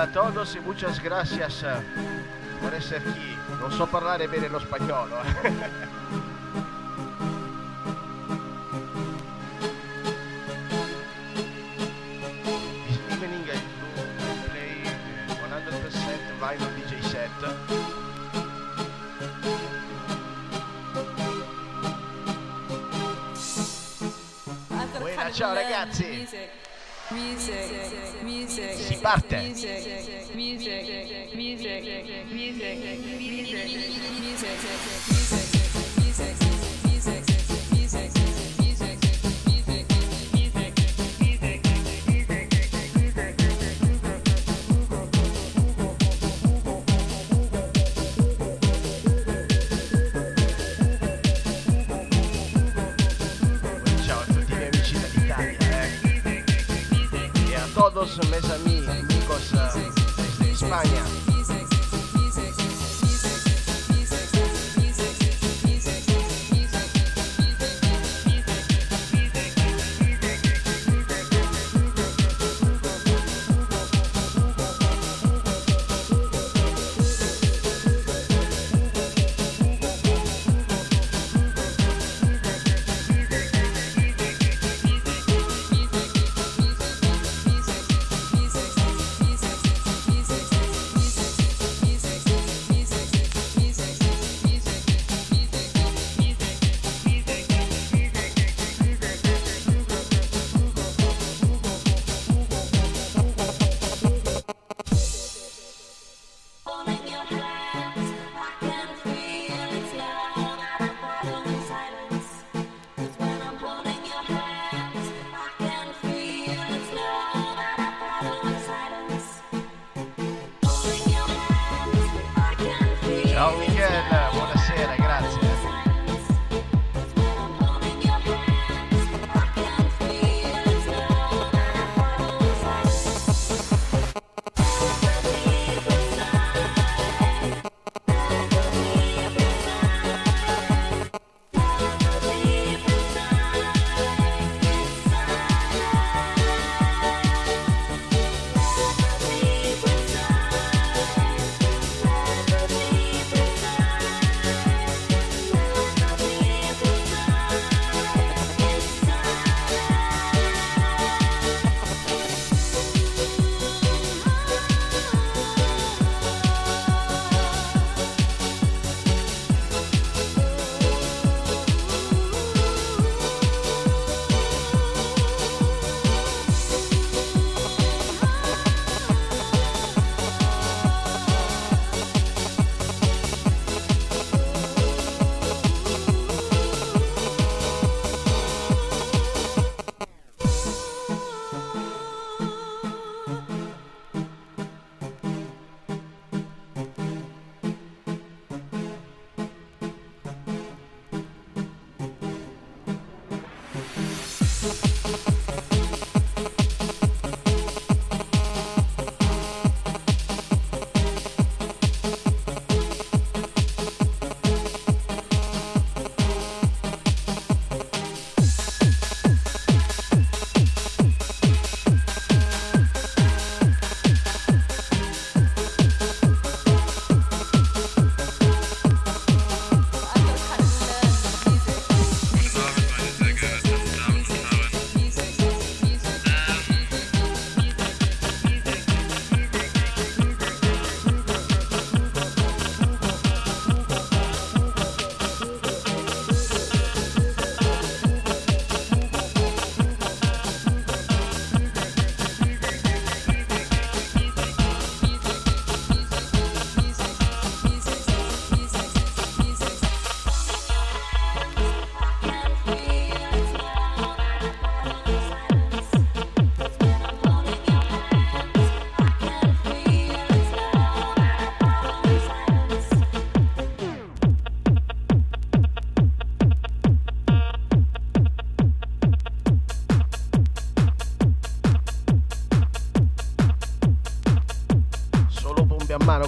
A todos y muchas gracias por estar aquí. Non so parlare bene lo spagnolo. This evening I do play uh, 100% vinyl DJ set. Buona, ciao ragazzi. Si parte.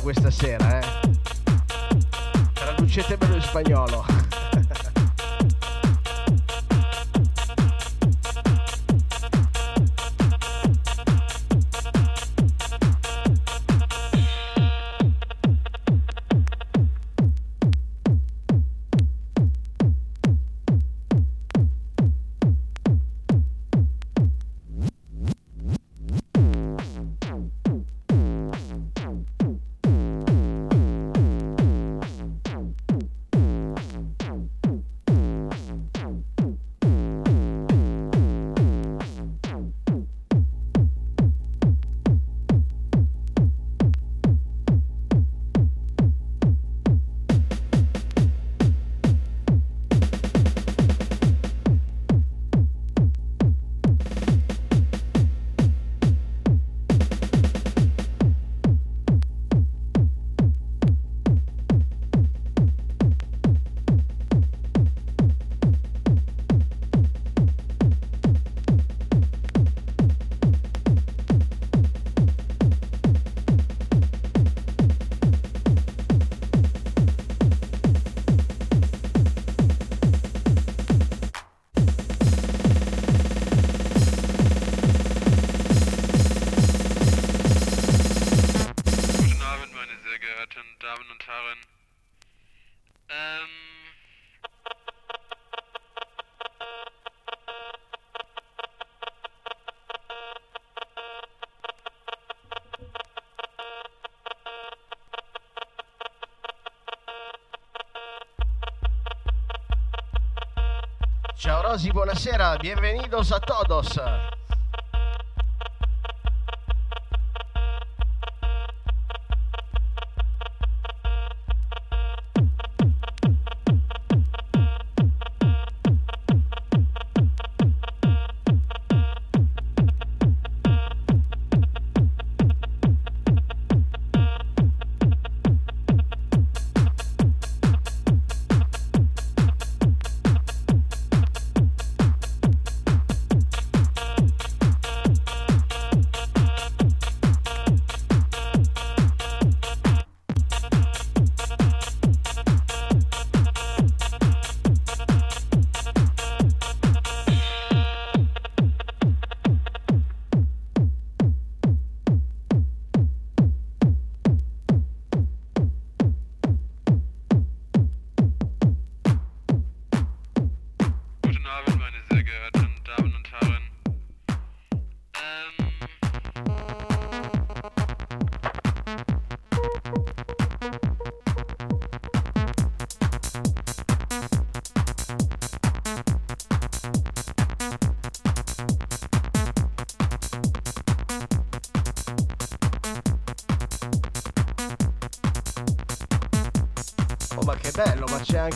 Questa sera, eh. Traducetemelo in spagnolo. Ciao Rosy, buonasera, bienvenidos a todos.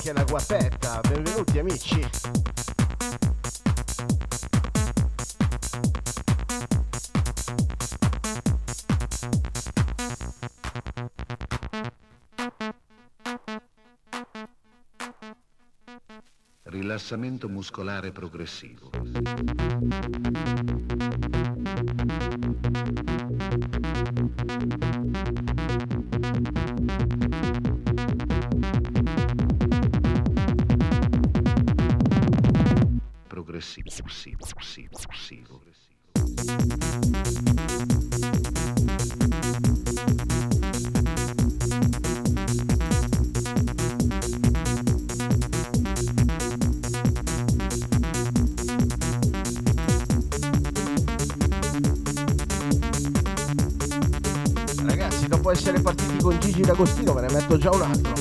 Anche la guapetta. Benvenuti amici. Rilassamento muscolare progressivo. Me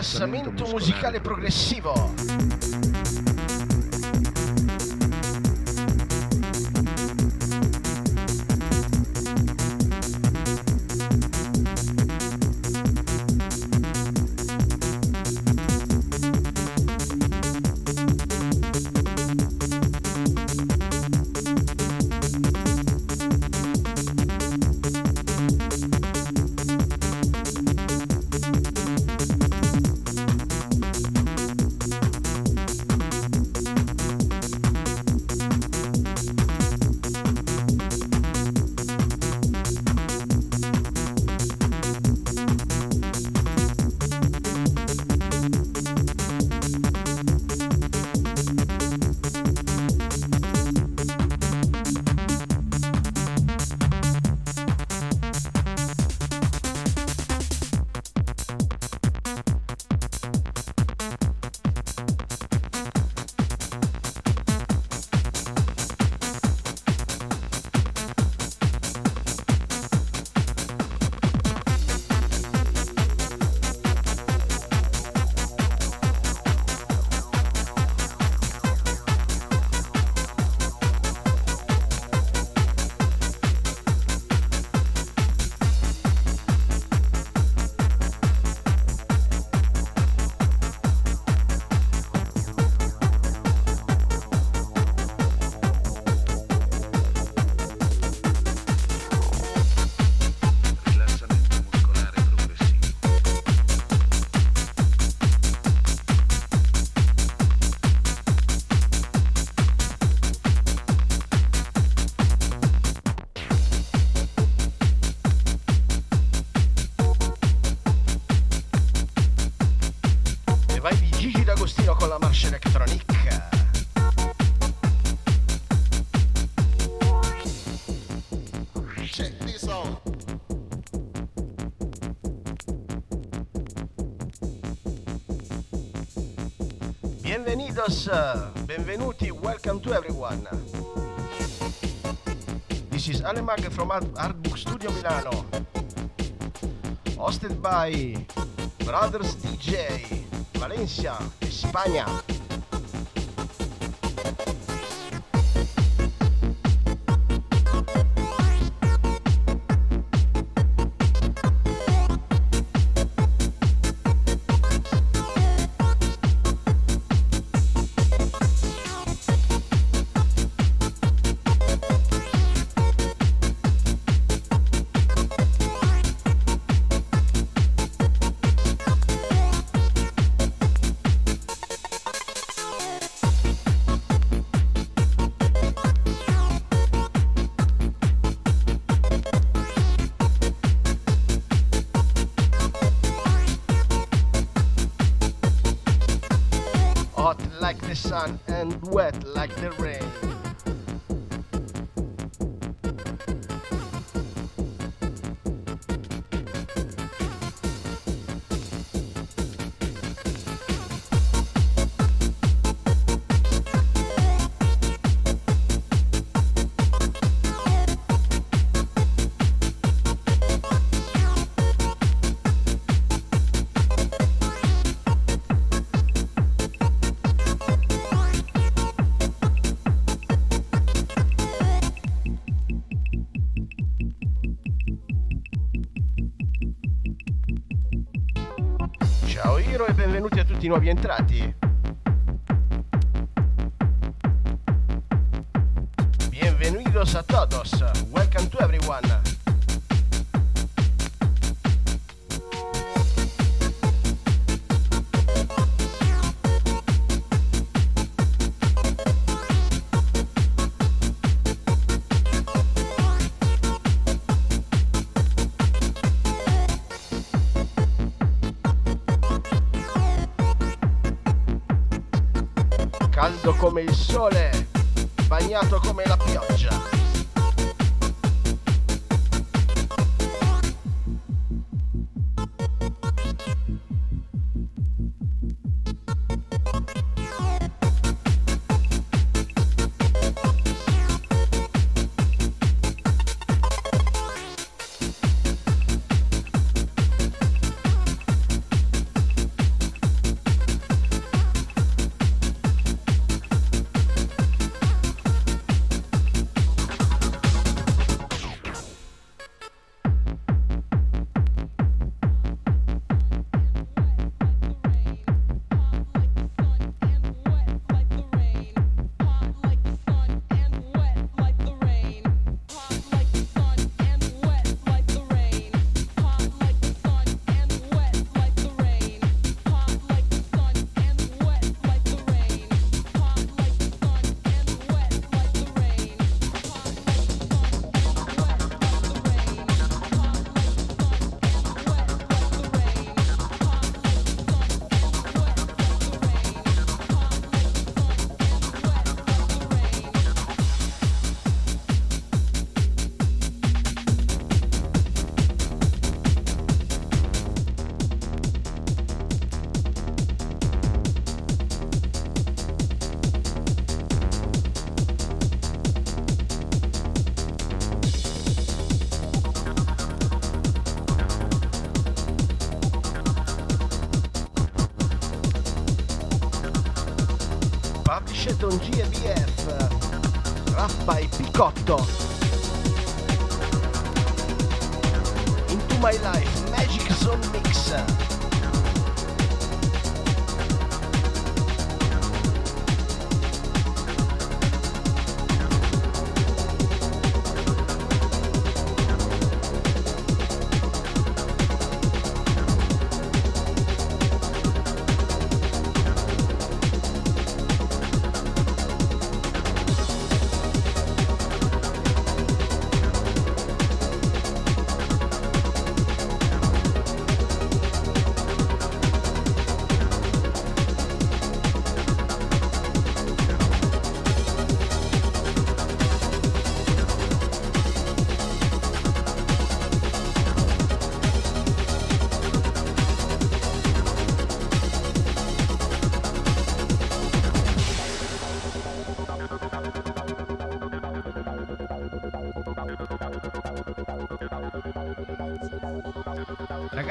rilassamento musicale progressivo. Bienvenidos, benvenuti, welcome to everyone. This is Alemag from Art Art Book Studio Milano. Hosted by Brothers DJ, Valencia, España. Sun and wet like the rain. Benvenuti a tutti il sole,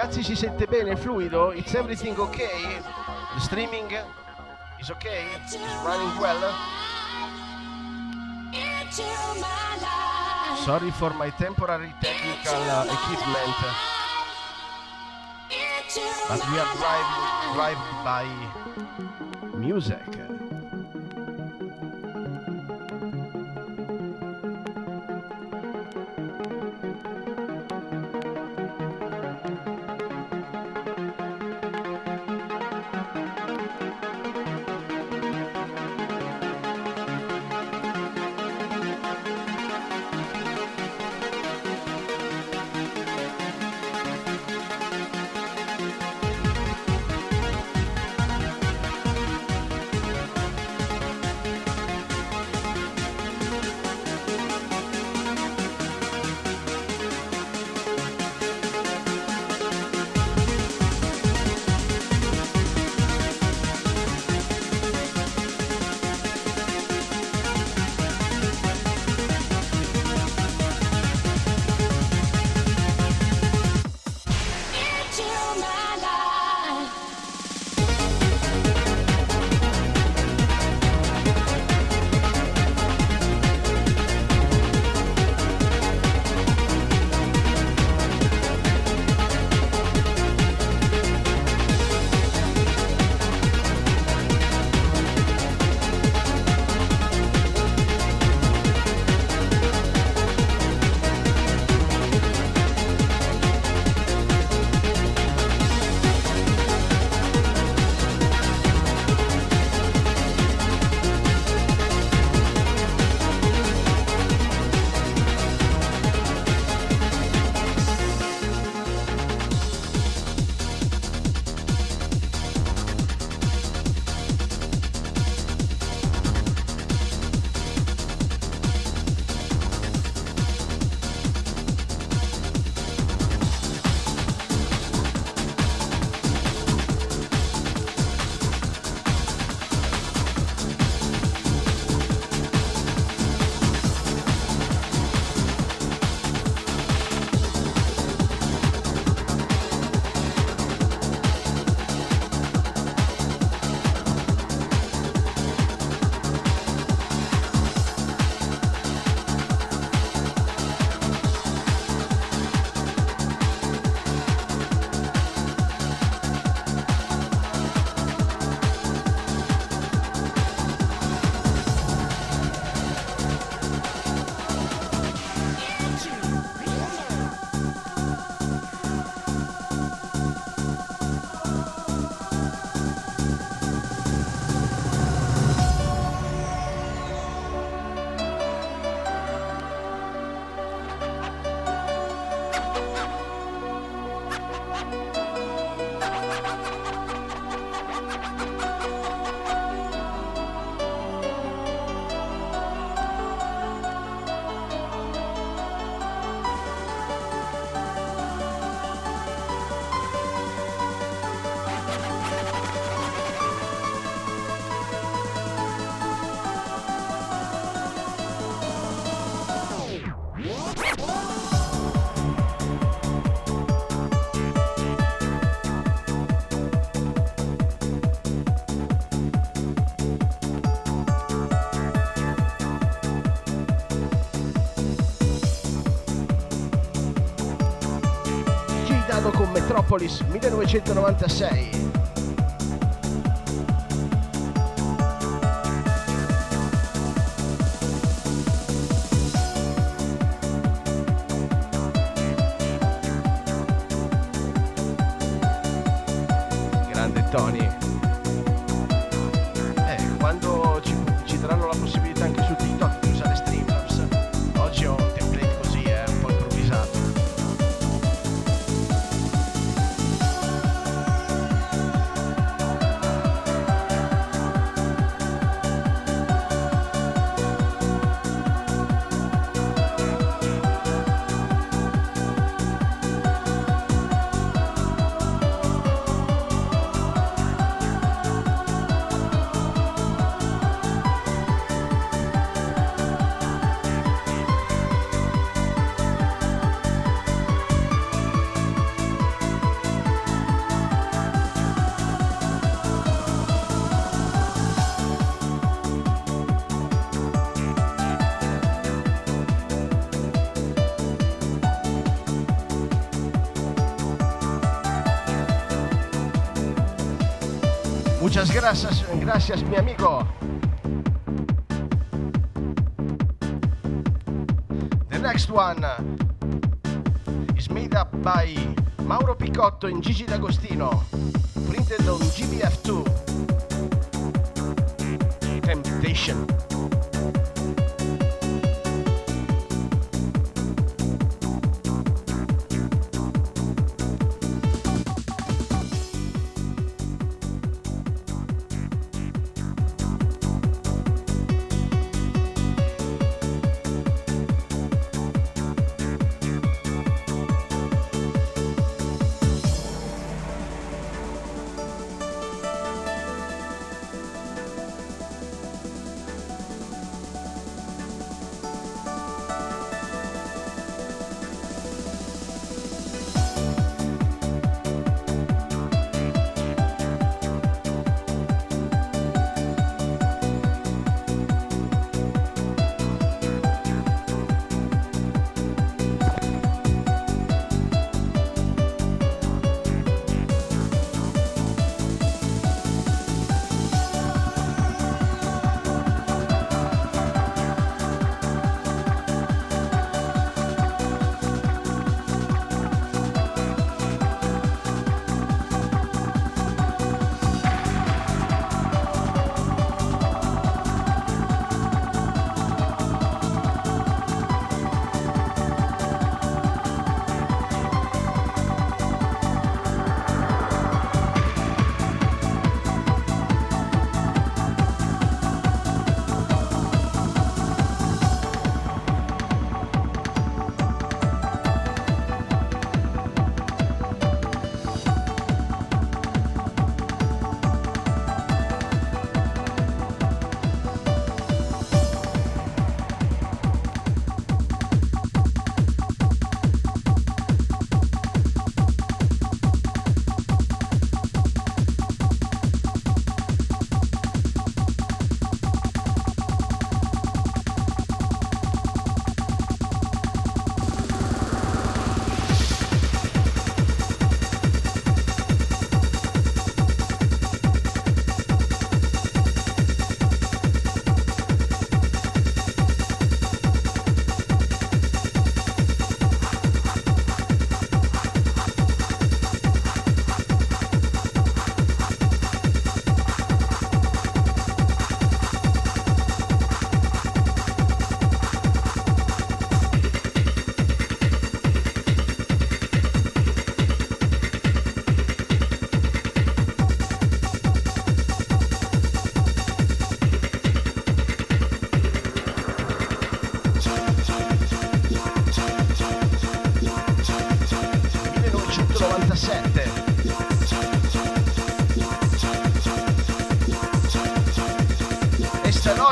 Ragazzi si sente bene, fluido? It's everything okay? The streaming is okay? It's running well? Sorry for my temporary technical uh, equipment. But we are driven, driven by music. Metropolis 1996. Gracias, gracias mi amigo. The next one is made up by Mauro Picotto and Gigi D'Agostino,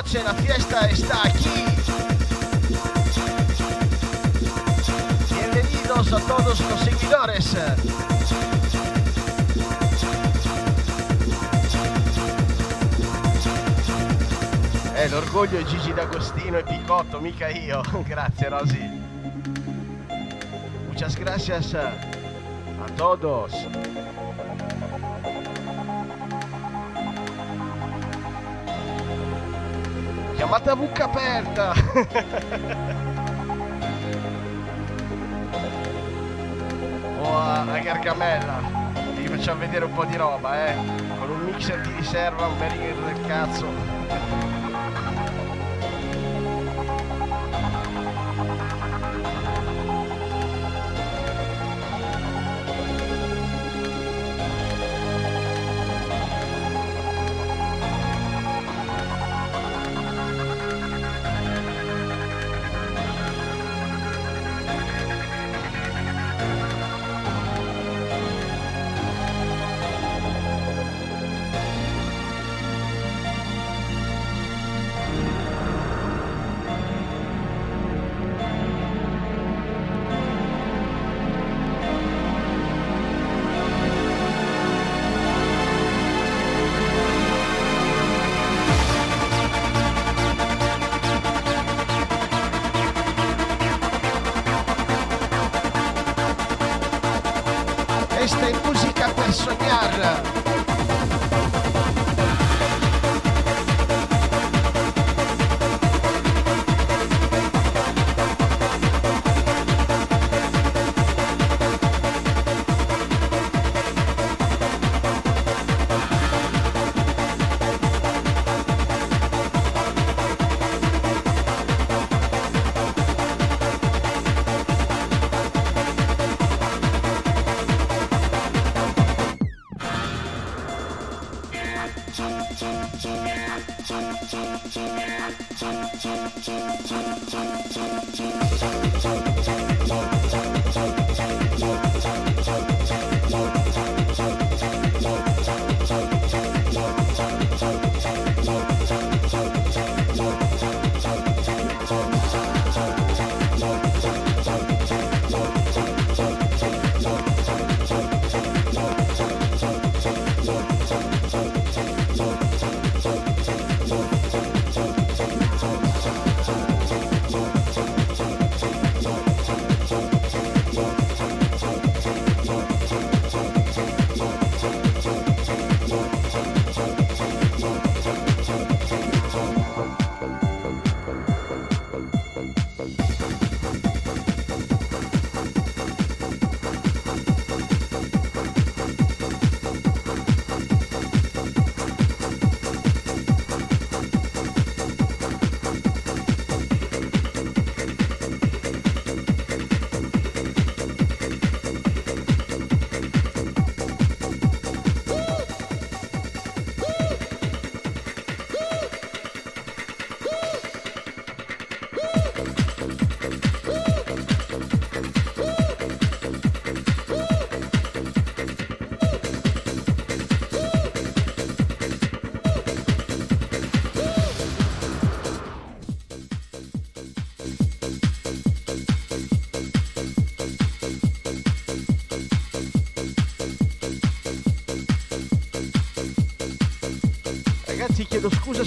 noche la fiesta está aquí. Bienvenidos a todos los seguidores. Eh, l'orgoglio è Gigi D'Agostino e Picotto, mica io. Grazie Rosy. Muchas gracias a todos. Chiamate a buca aperta! o a, a Gargamella. Vi facciamo vedere un po' di roba, eh. Con un mixer di riserva, un bel del cazzo. Jump, jump.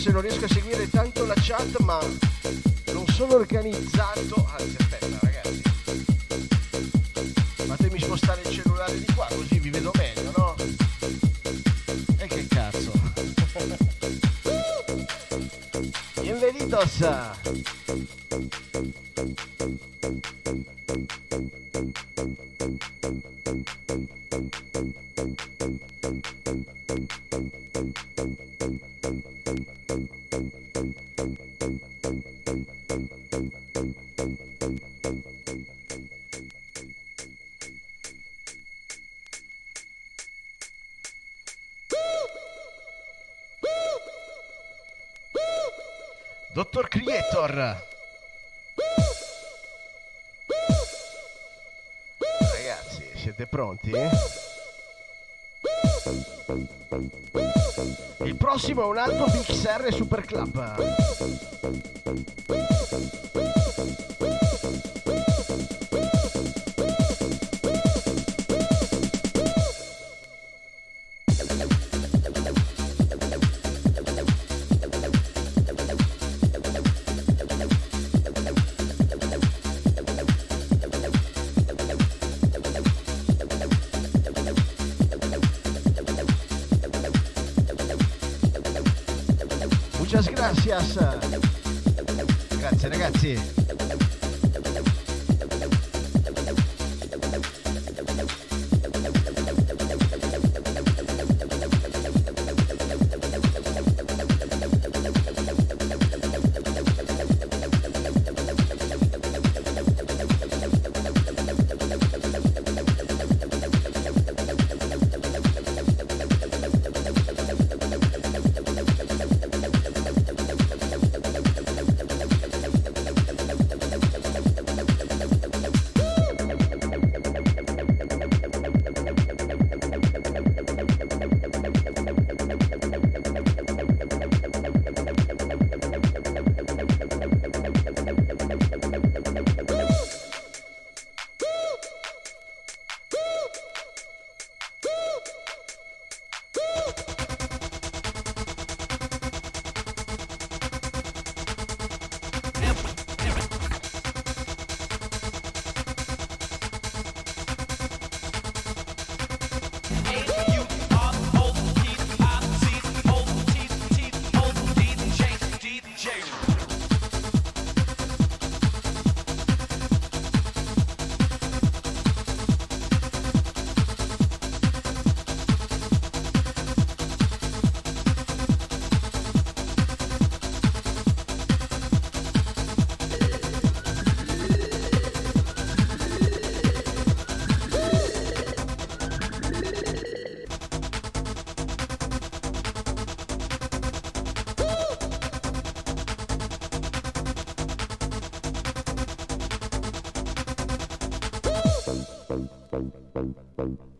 Se non riesco a seguire tanto la chat, ma non sono organizzato. Anzi, aspetta, ragazzi. Fatemi spostare il cellulare di qua, così vi vedo meglio, no? E che cazzo. Bienvenidos. Pronti? Il prossimo è un altro BXR Super Club.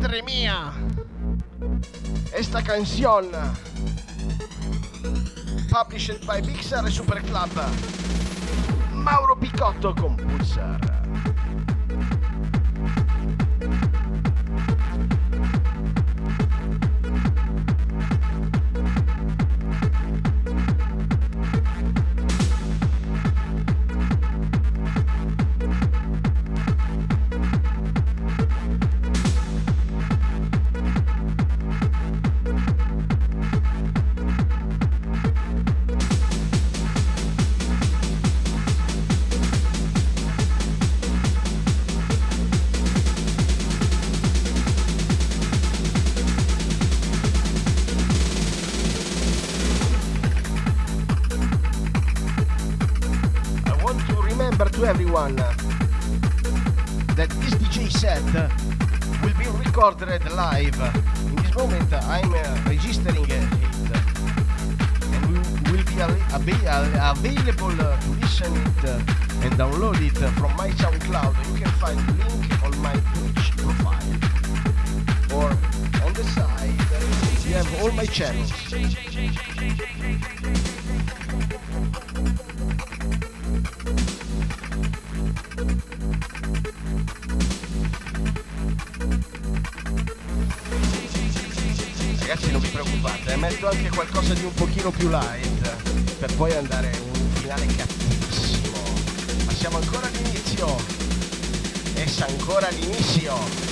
madre mia, esta canción. Published by Mixer e Super Club, Mauro Picotto con Pulsar. anche qualcosa di un pochino più light per poi andare in un finale cattivissimo ma siamo ancora all'inizio. E ancora all'inizio.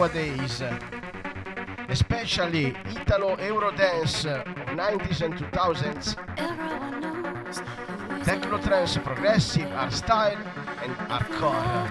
Nowadays, especially Italo Eurodance of 90s and 2000s, techno trance, progressive, hardstyle, and hardcore.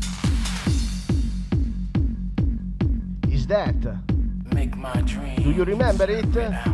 bit of house. it.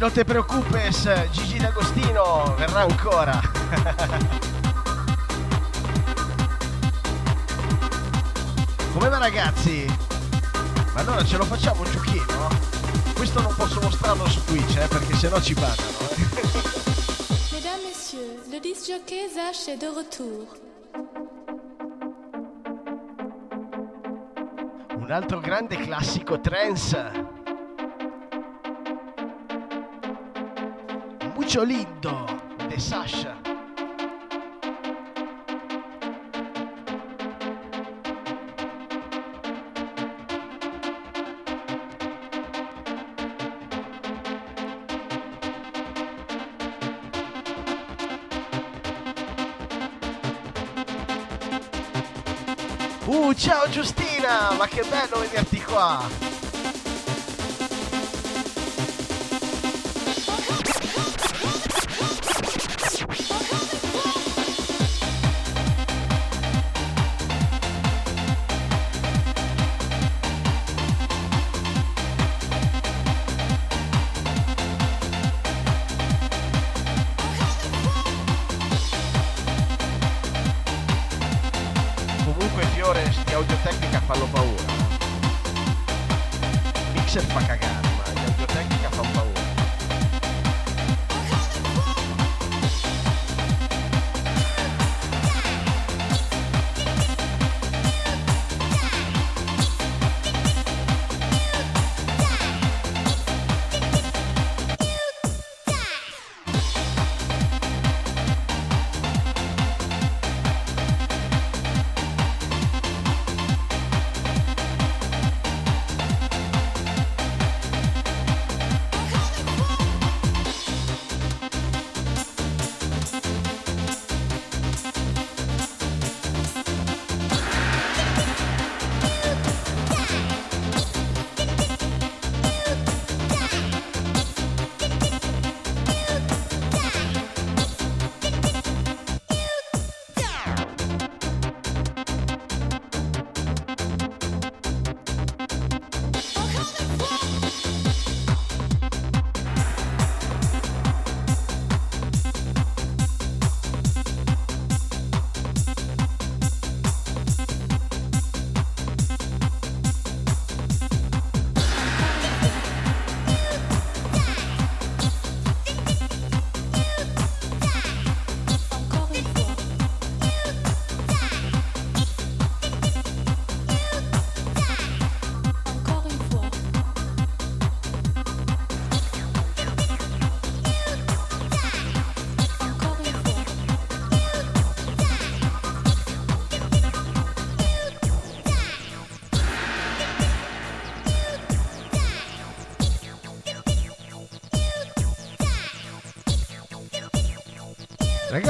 Non te preoccupes, Gigi D'Agostino verrà ancora. Come va ragazzi? Ma allora ce lo facciamo un giochino? Questo non posso mostrarlo su Twitch, eh, perché sennò ci pagano. Eh. Mesdames, Messieurs, le disc jockey Zach est de retour. Un altro grande classico trance Mucho lindo de Sasha. Uh, ciao Giustina, ma che bello vederti qua!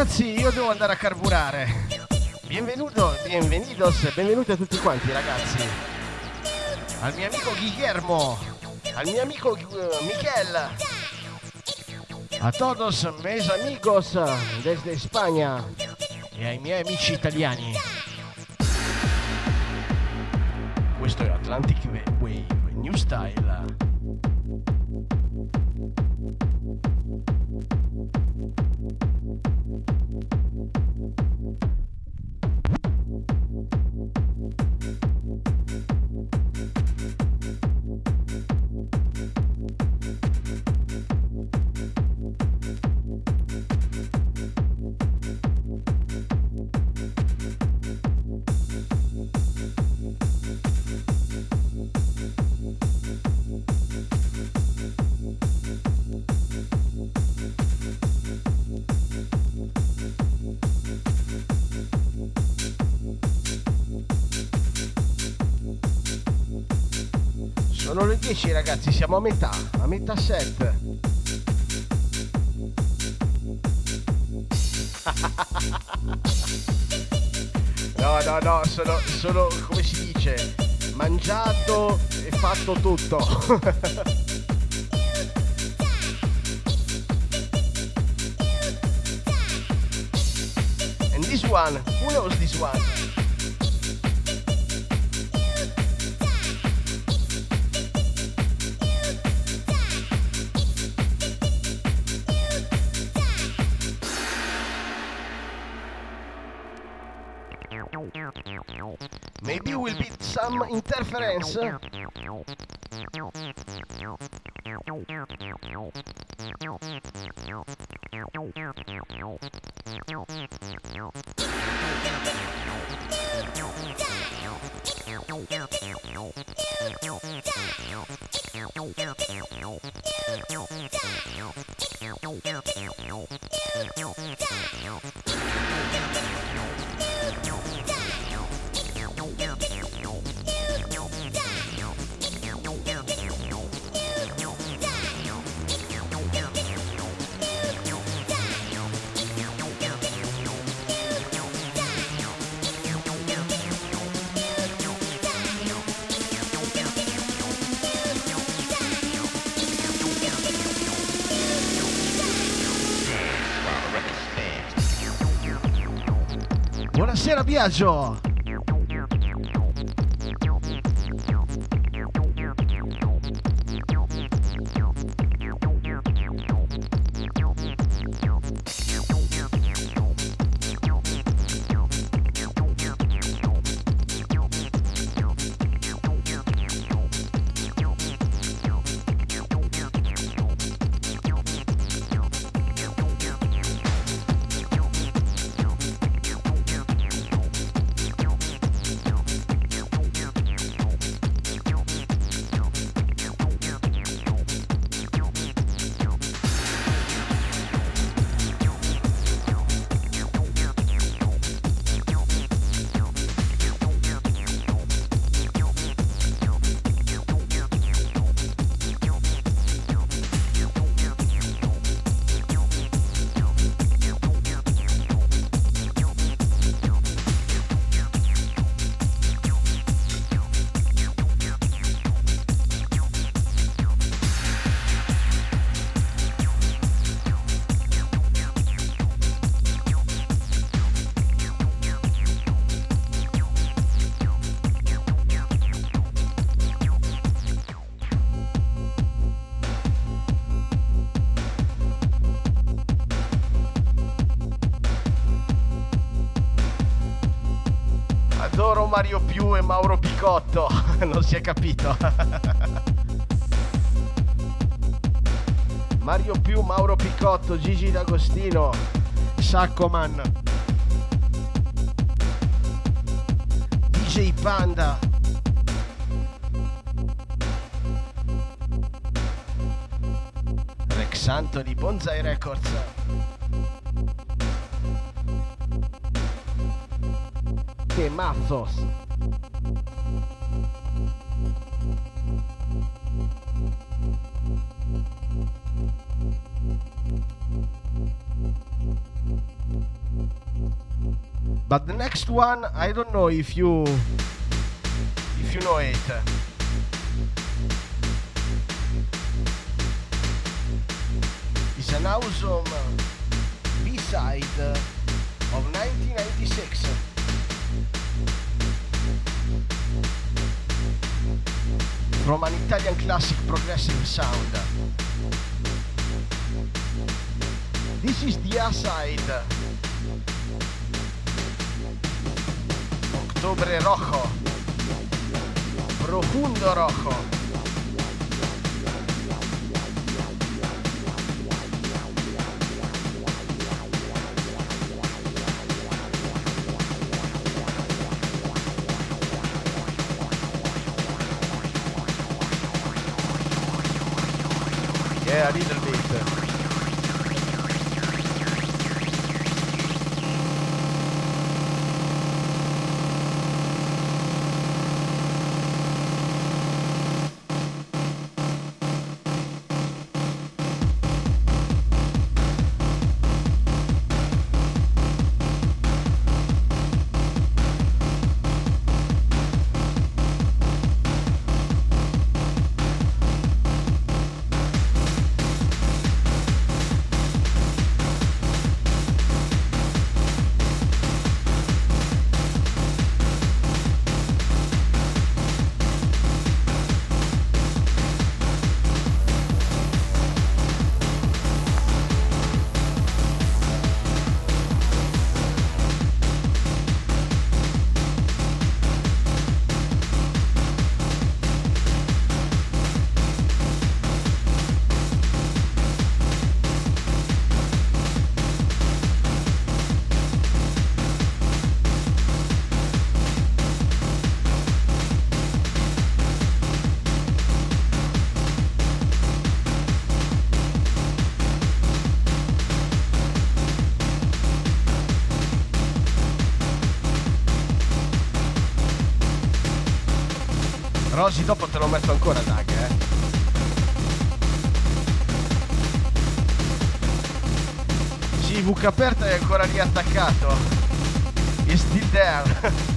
Ragazzi, io devo andare a carburare. Benvenuto, bienvenidos, benvenuti a tutti quanti ragazzi. Al mio amico Guillermo, al mio amico eh, Michel. A todos mis amigos desde Spagna e ai miei amici italiani. 10 ragazzi, siamo a metà, a metà set. No, no, no, sono, sono, come si dice, mangiato e fatto tutto. And this one, who knows this one? Interference. Buonasera D'Agostino, Saccoman, I don't know if you if you know it. It's an awesome uh, B-side of 1996. From an Italian classic progressive sound. This is the A-side. Octobre Rojo. Profundo Rojo. Rosy dopo te lo metto ancora Dag, eh. VK aperta è ancora lì attaccato. Is still there.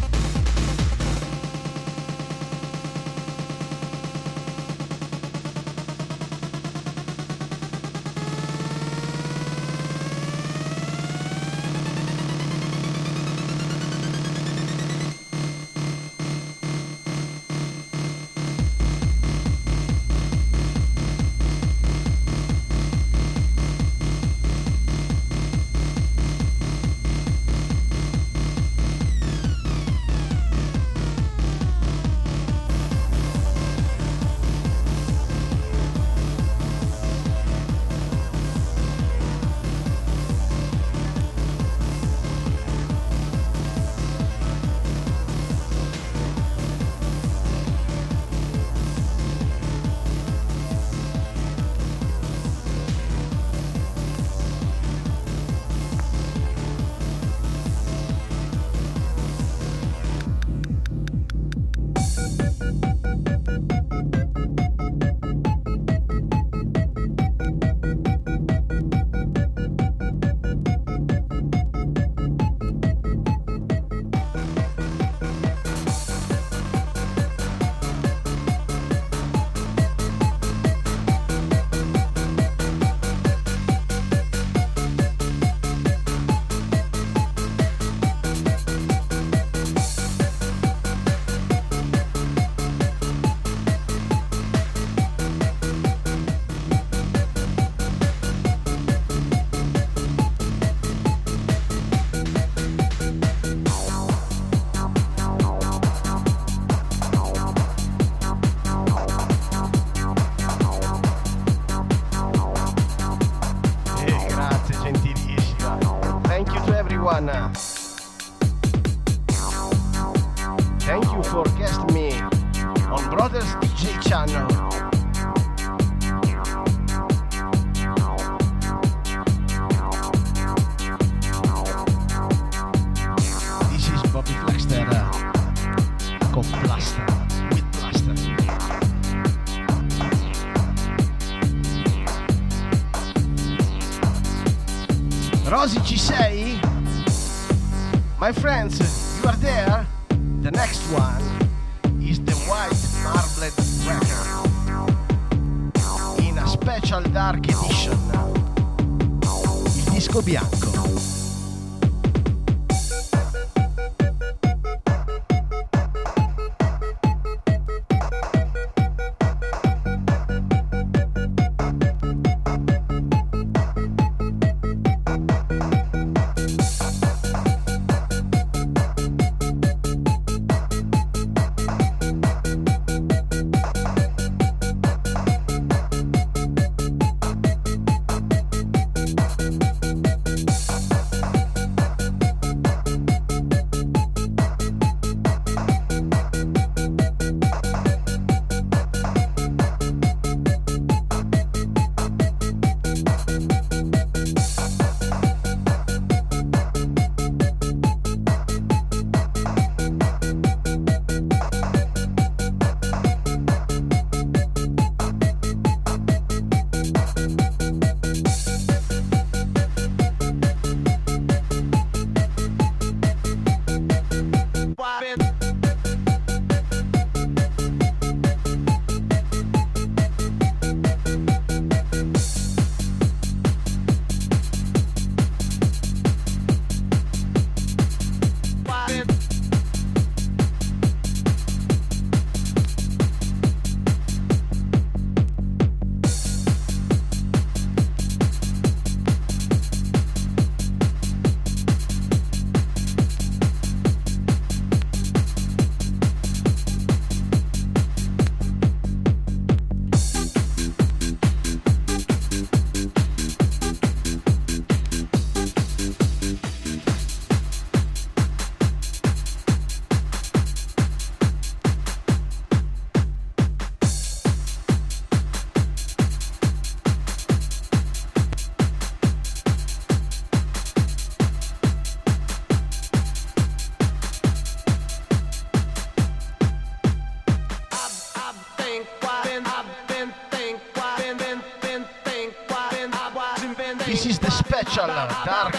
charlatar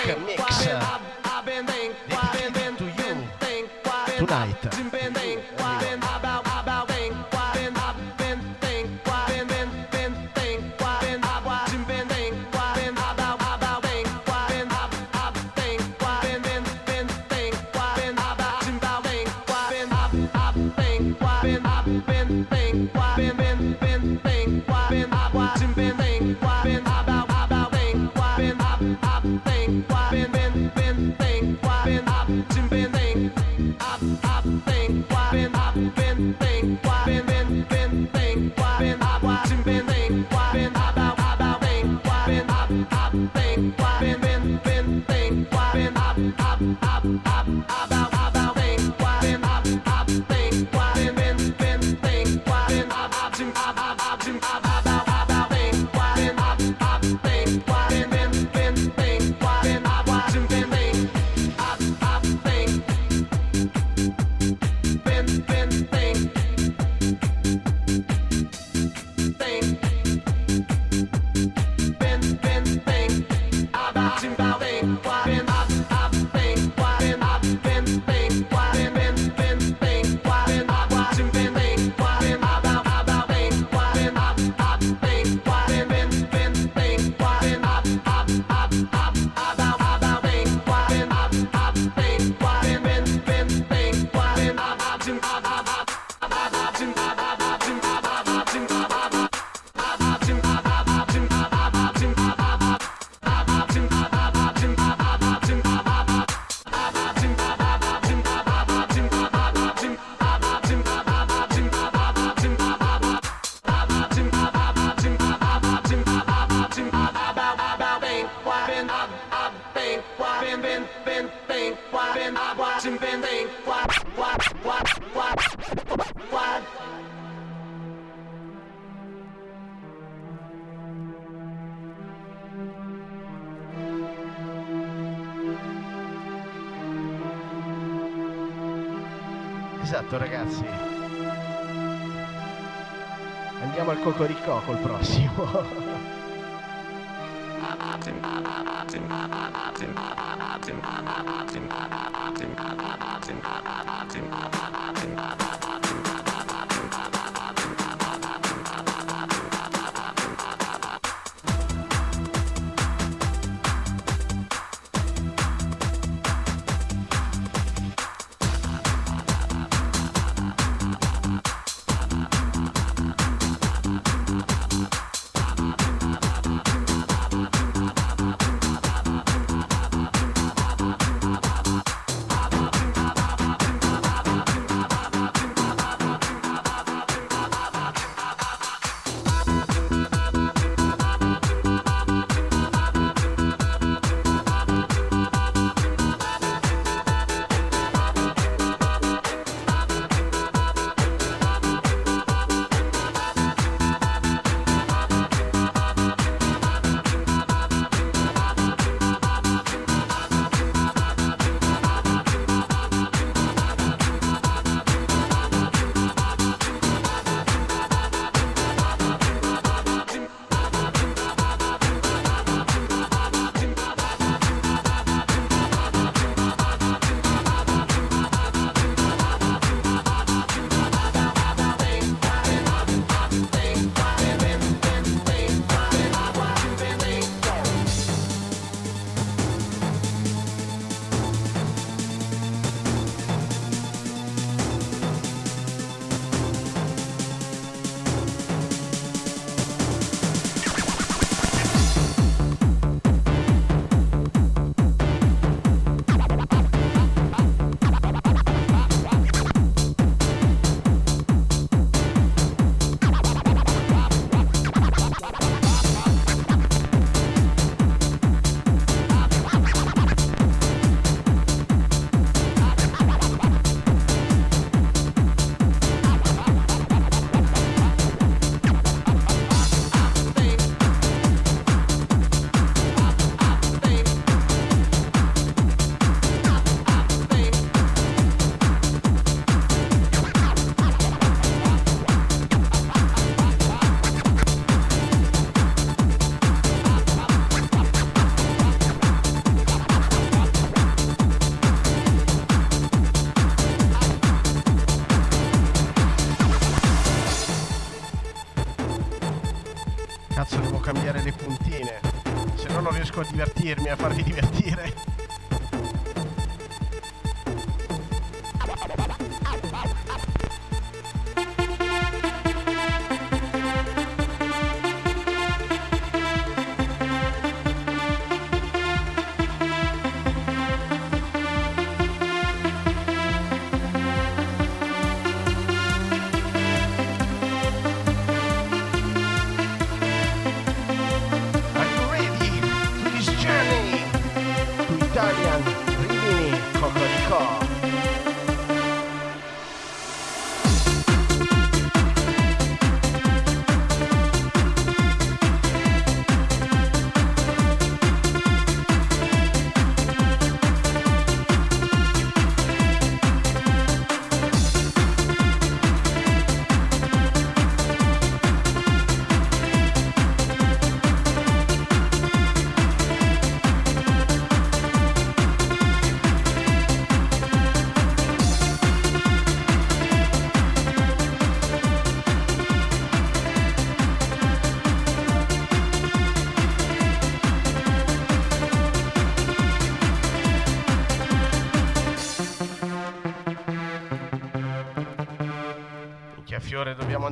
ragazzi. Andiamo al Cocoricò col prossimo.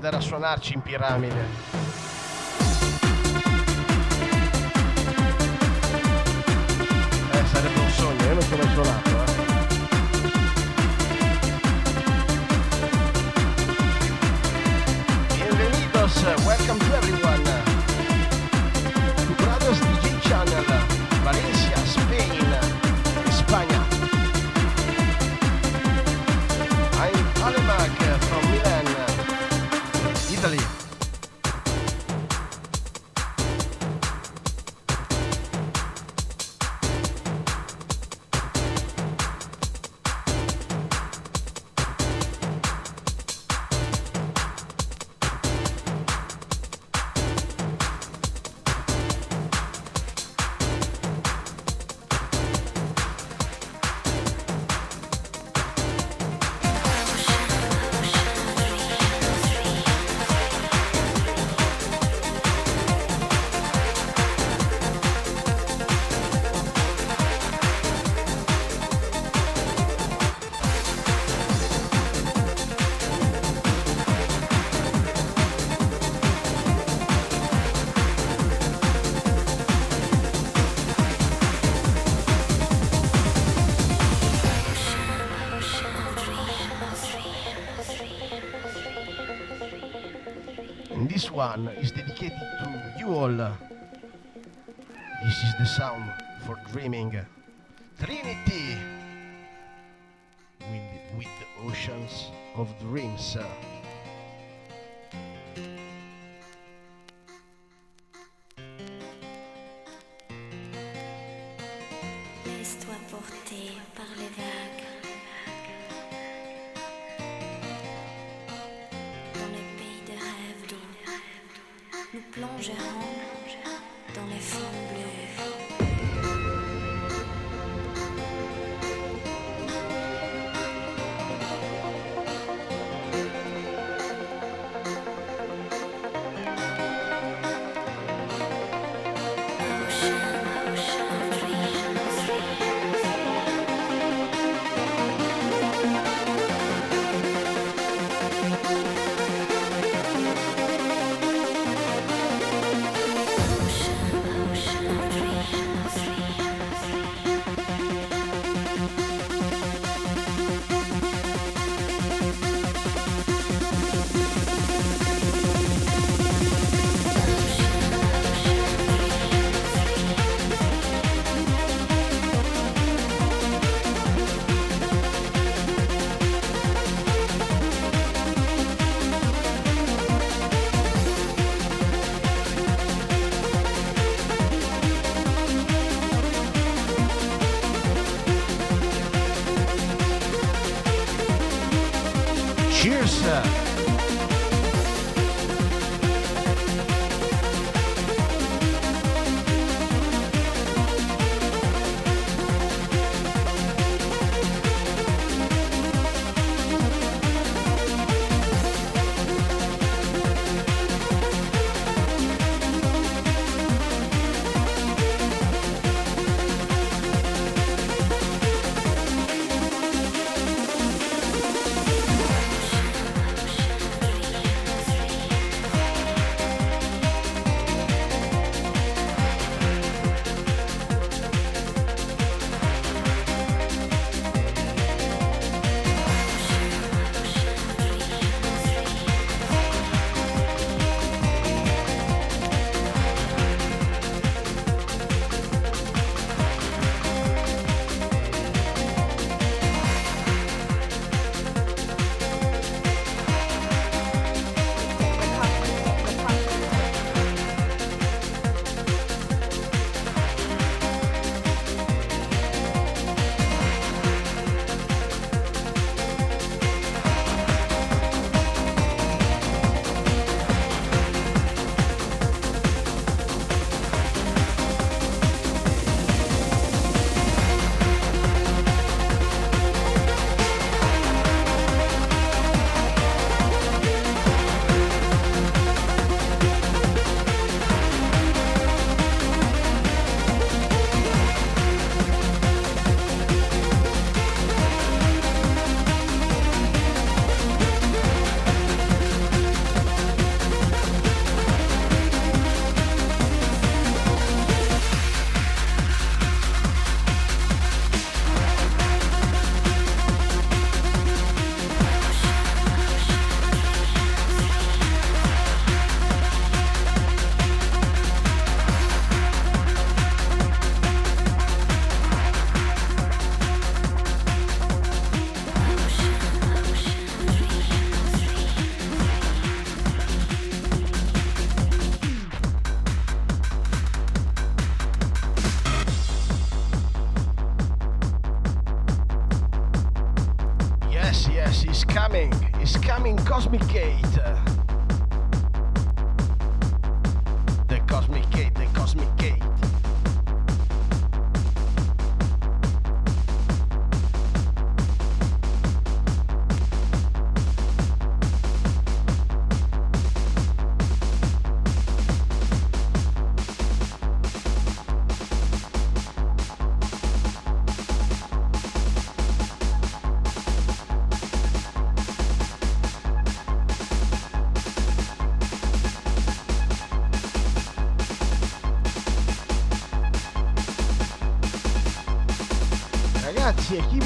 andare a suonarci in piramide. One is dedicated to you all. This is the sound for dreaming. Trinity with, with the oceans of dreams.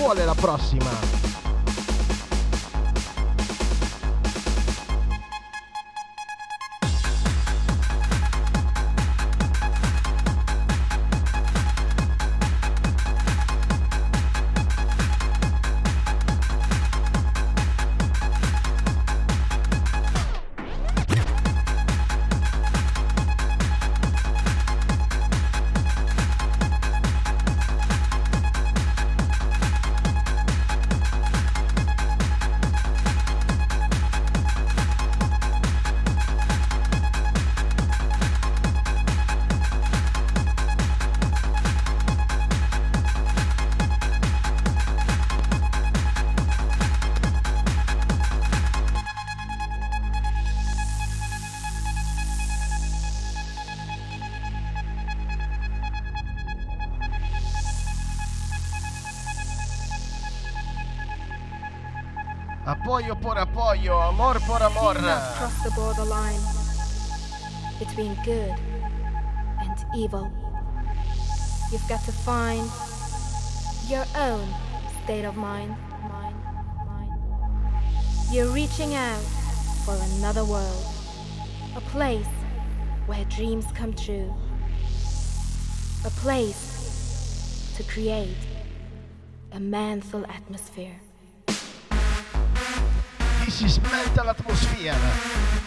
Vuole la prossima? The borderline between good and evil. You've got to find your own state of mind. mind, mind. You're reaching out for another world, a place where dreams come true, a place to create a manful atmosphere. This is mental atmosphere. This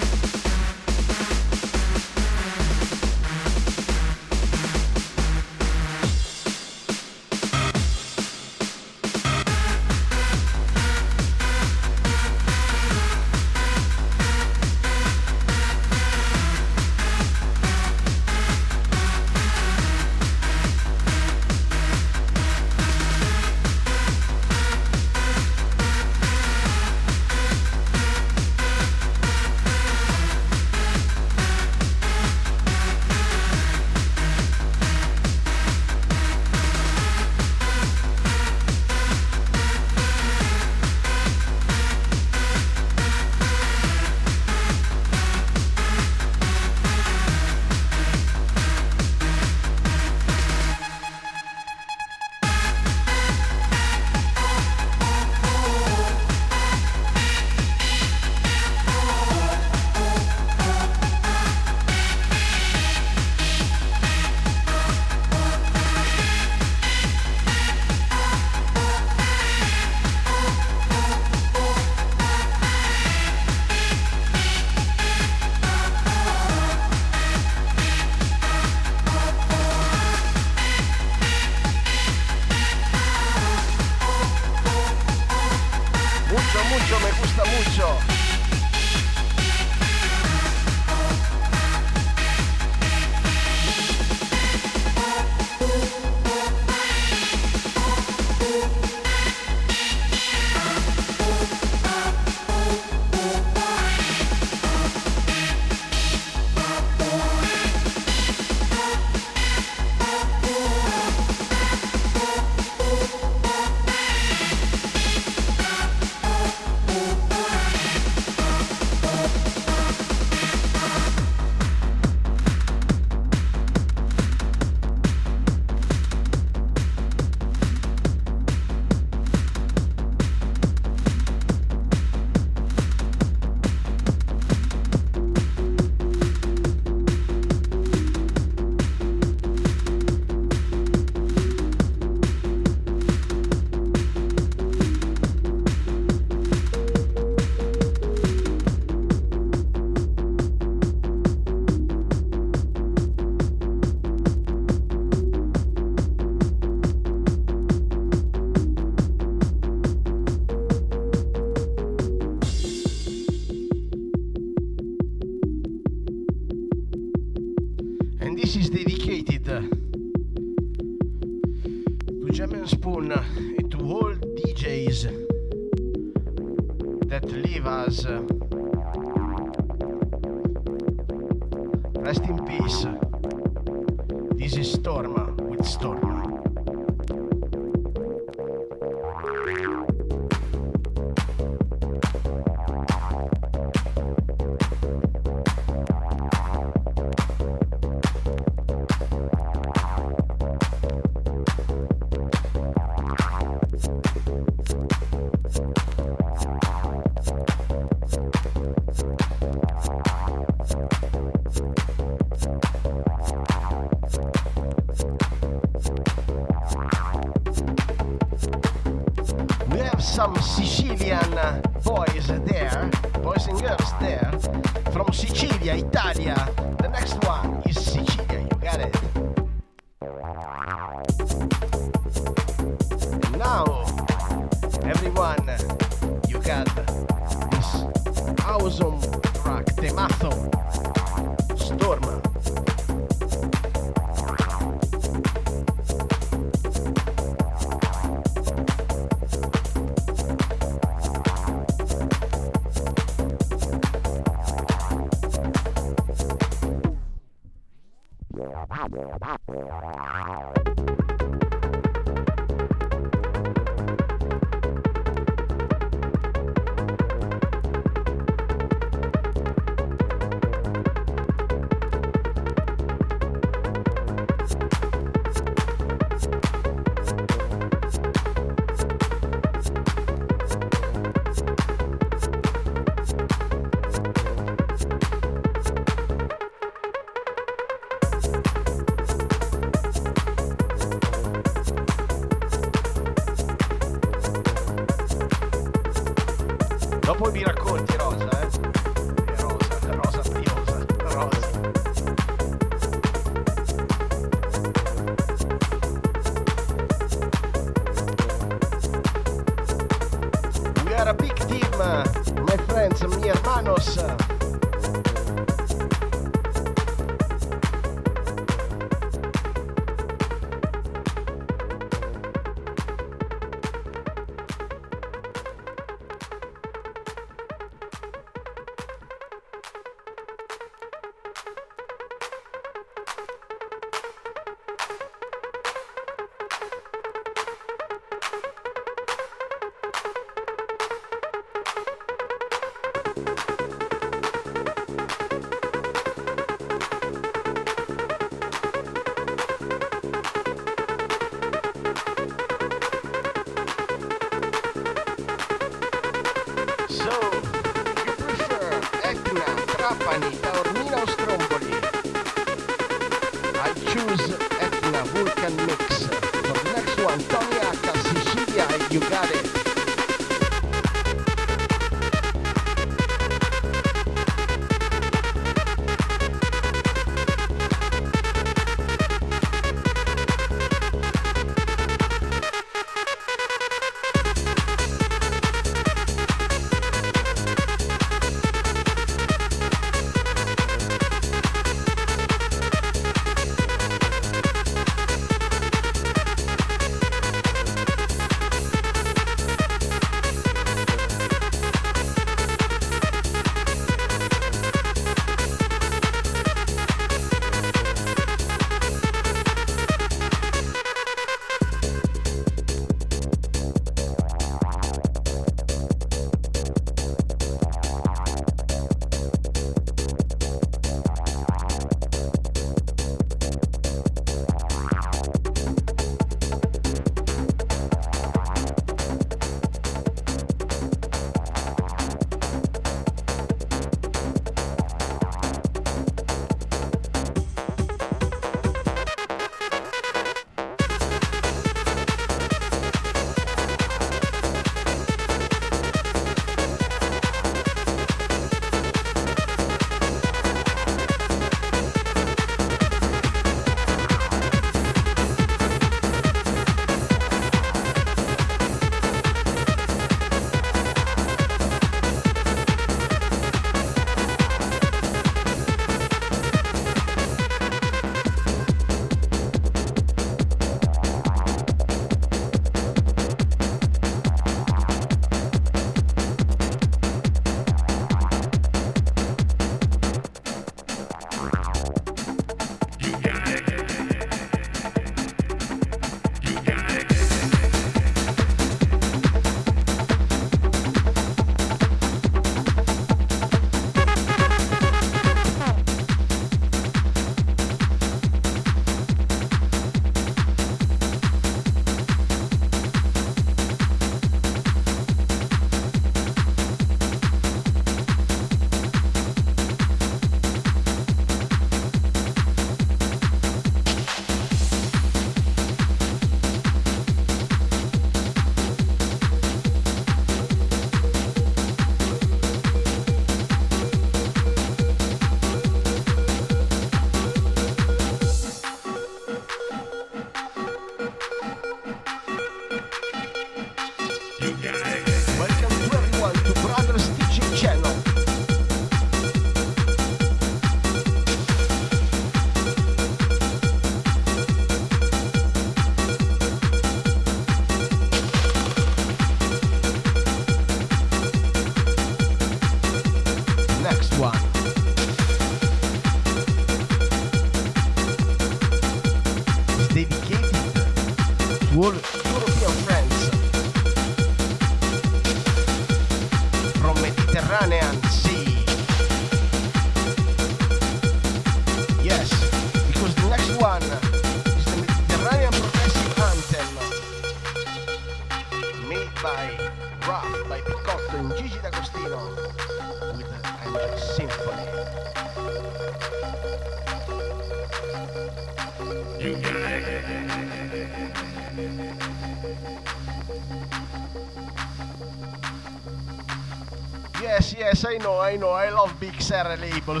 know, I know, I love Bixer label.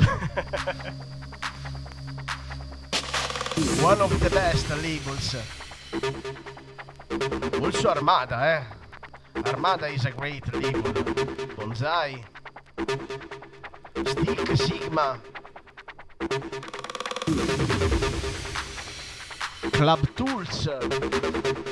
One of the best labels. Also Armada, eh? Armada is a great label. Bonsai. Stick Sigma. Club Tools.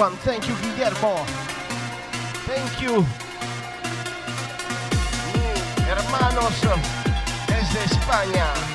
one. Thank you, Guillermo. Thank you. Hermanos desde España.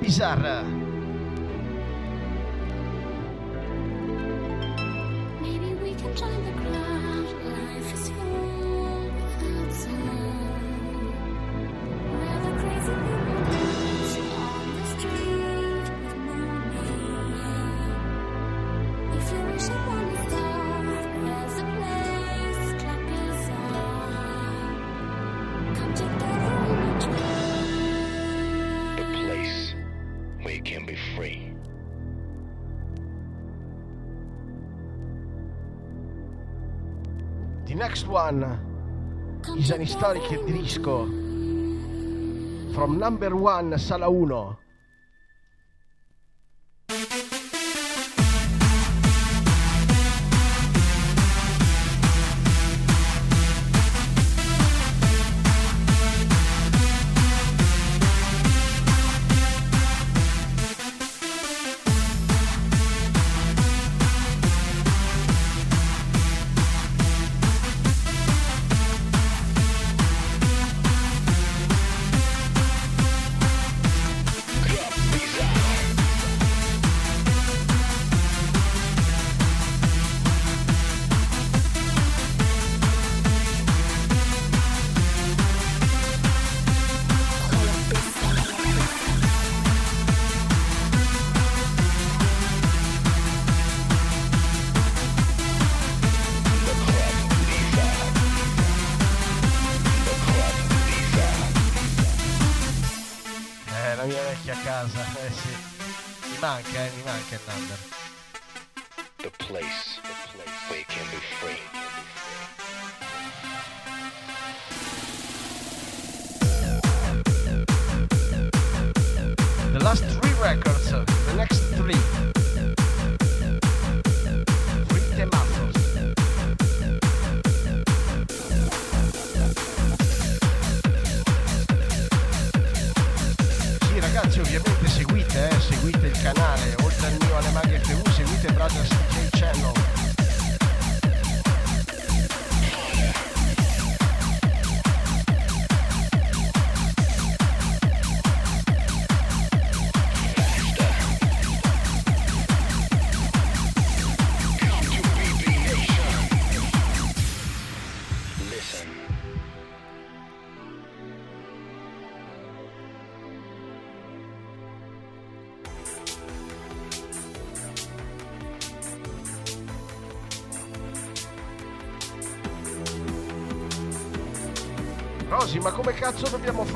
pisar next one is an historic disco from number one, sala 1.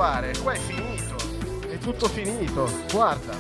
fare? Qua è finito, è tutto finito, guarda.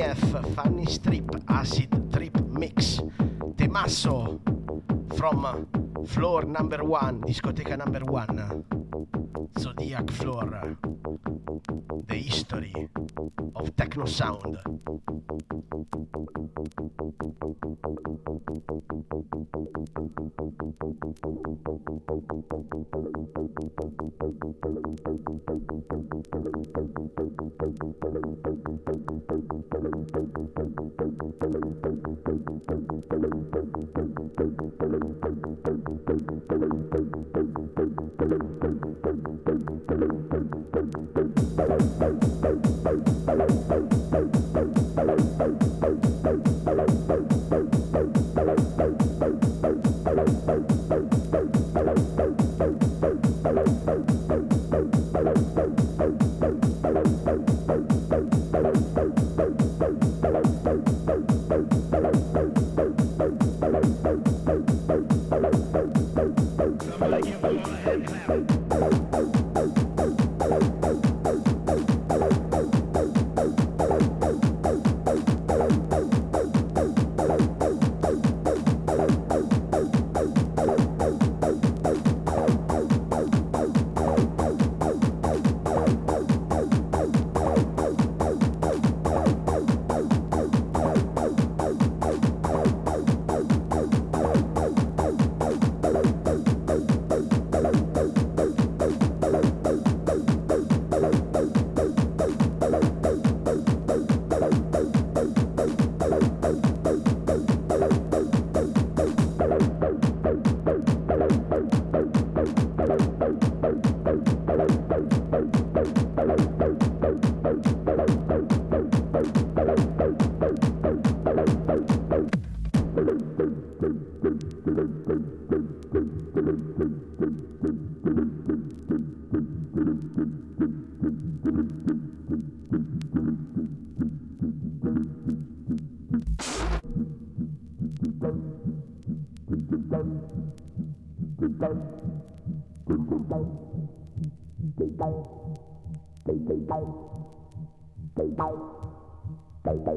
Kert and Fanny F, Fanny Strip, Acid Trip Mix. Temasso from Floor Number One, discoteca Number One. Zodiac Floor. The history of techno sound.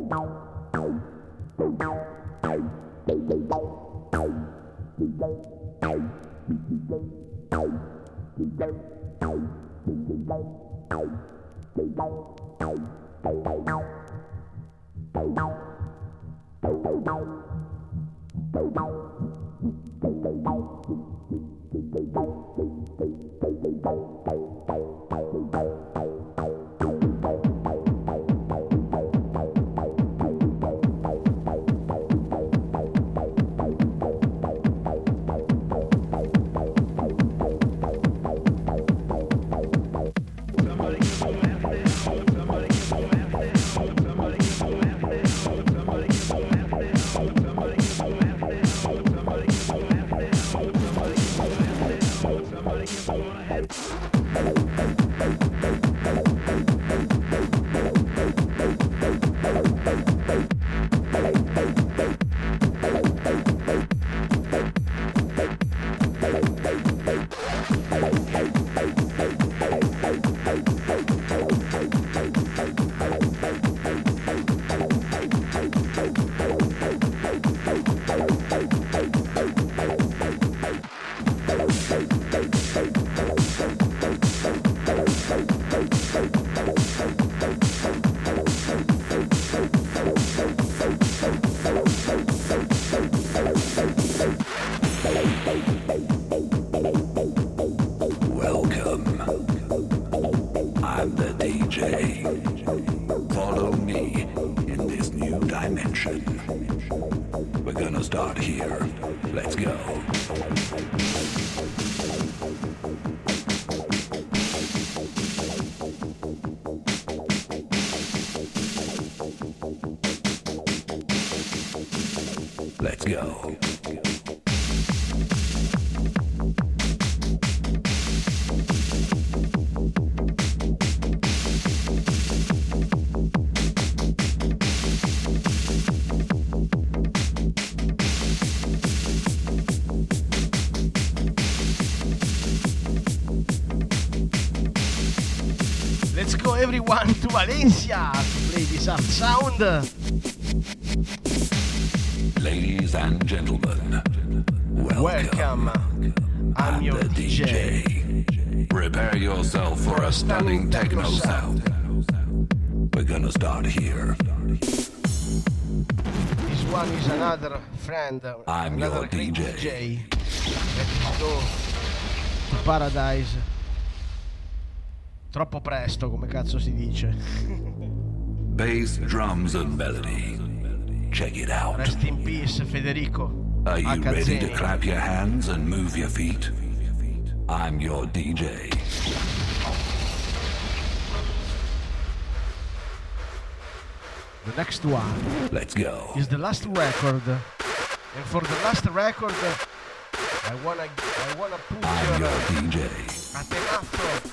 Bye. Valencia to play this art sound. Ladies and gentlemen, welcome. Welcome. I'm your DJ. DJ. Prepare yourself for a stunning techno sound. We're gonna start here. This one is another friend, I'm another your DJ. DJ. Let's go to paradise. Presto, come cazzo si dice. Bass, drums, and melody. Check it out. Rest in peace, Federico. Are you ready to clap your hands and move your feet? I'm your DJ. The next one Let's go. is the last record. And for the last record, I wanna, I wanna put I'm your your DJ. antenato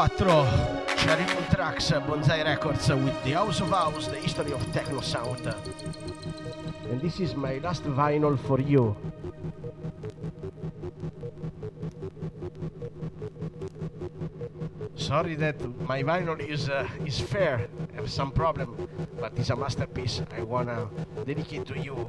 1994 c'era Tracks Bonsai Records with the House of House, the history of techno sound. And this is my last vinyl for you. Sorry that my vinyl is uh, is fair, have some problem, but it's a masterpiece. I wanna dedicate to you.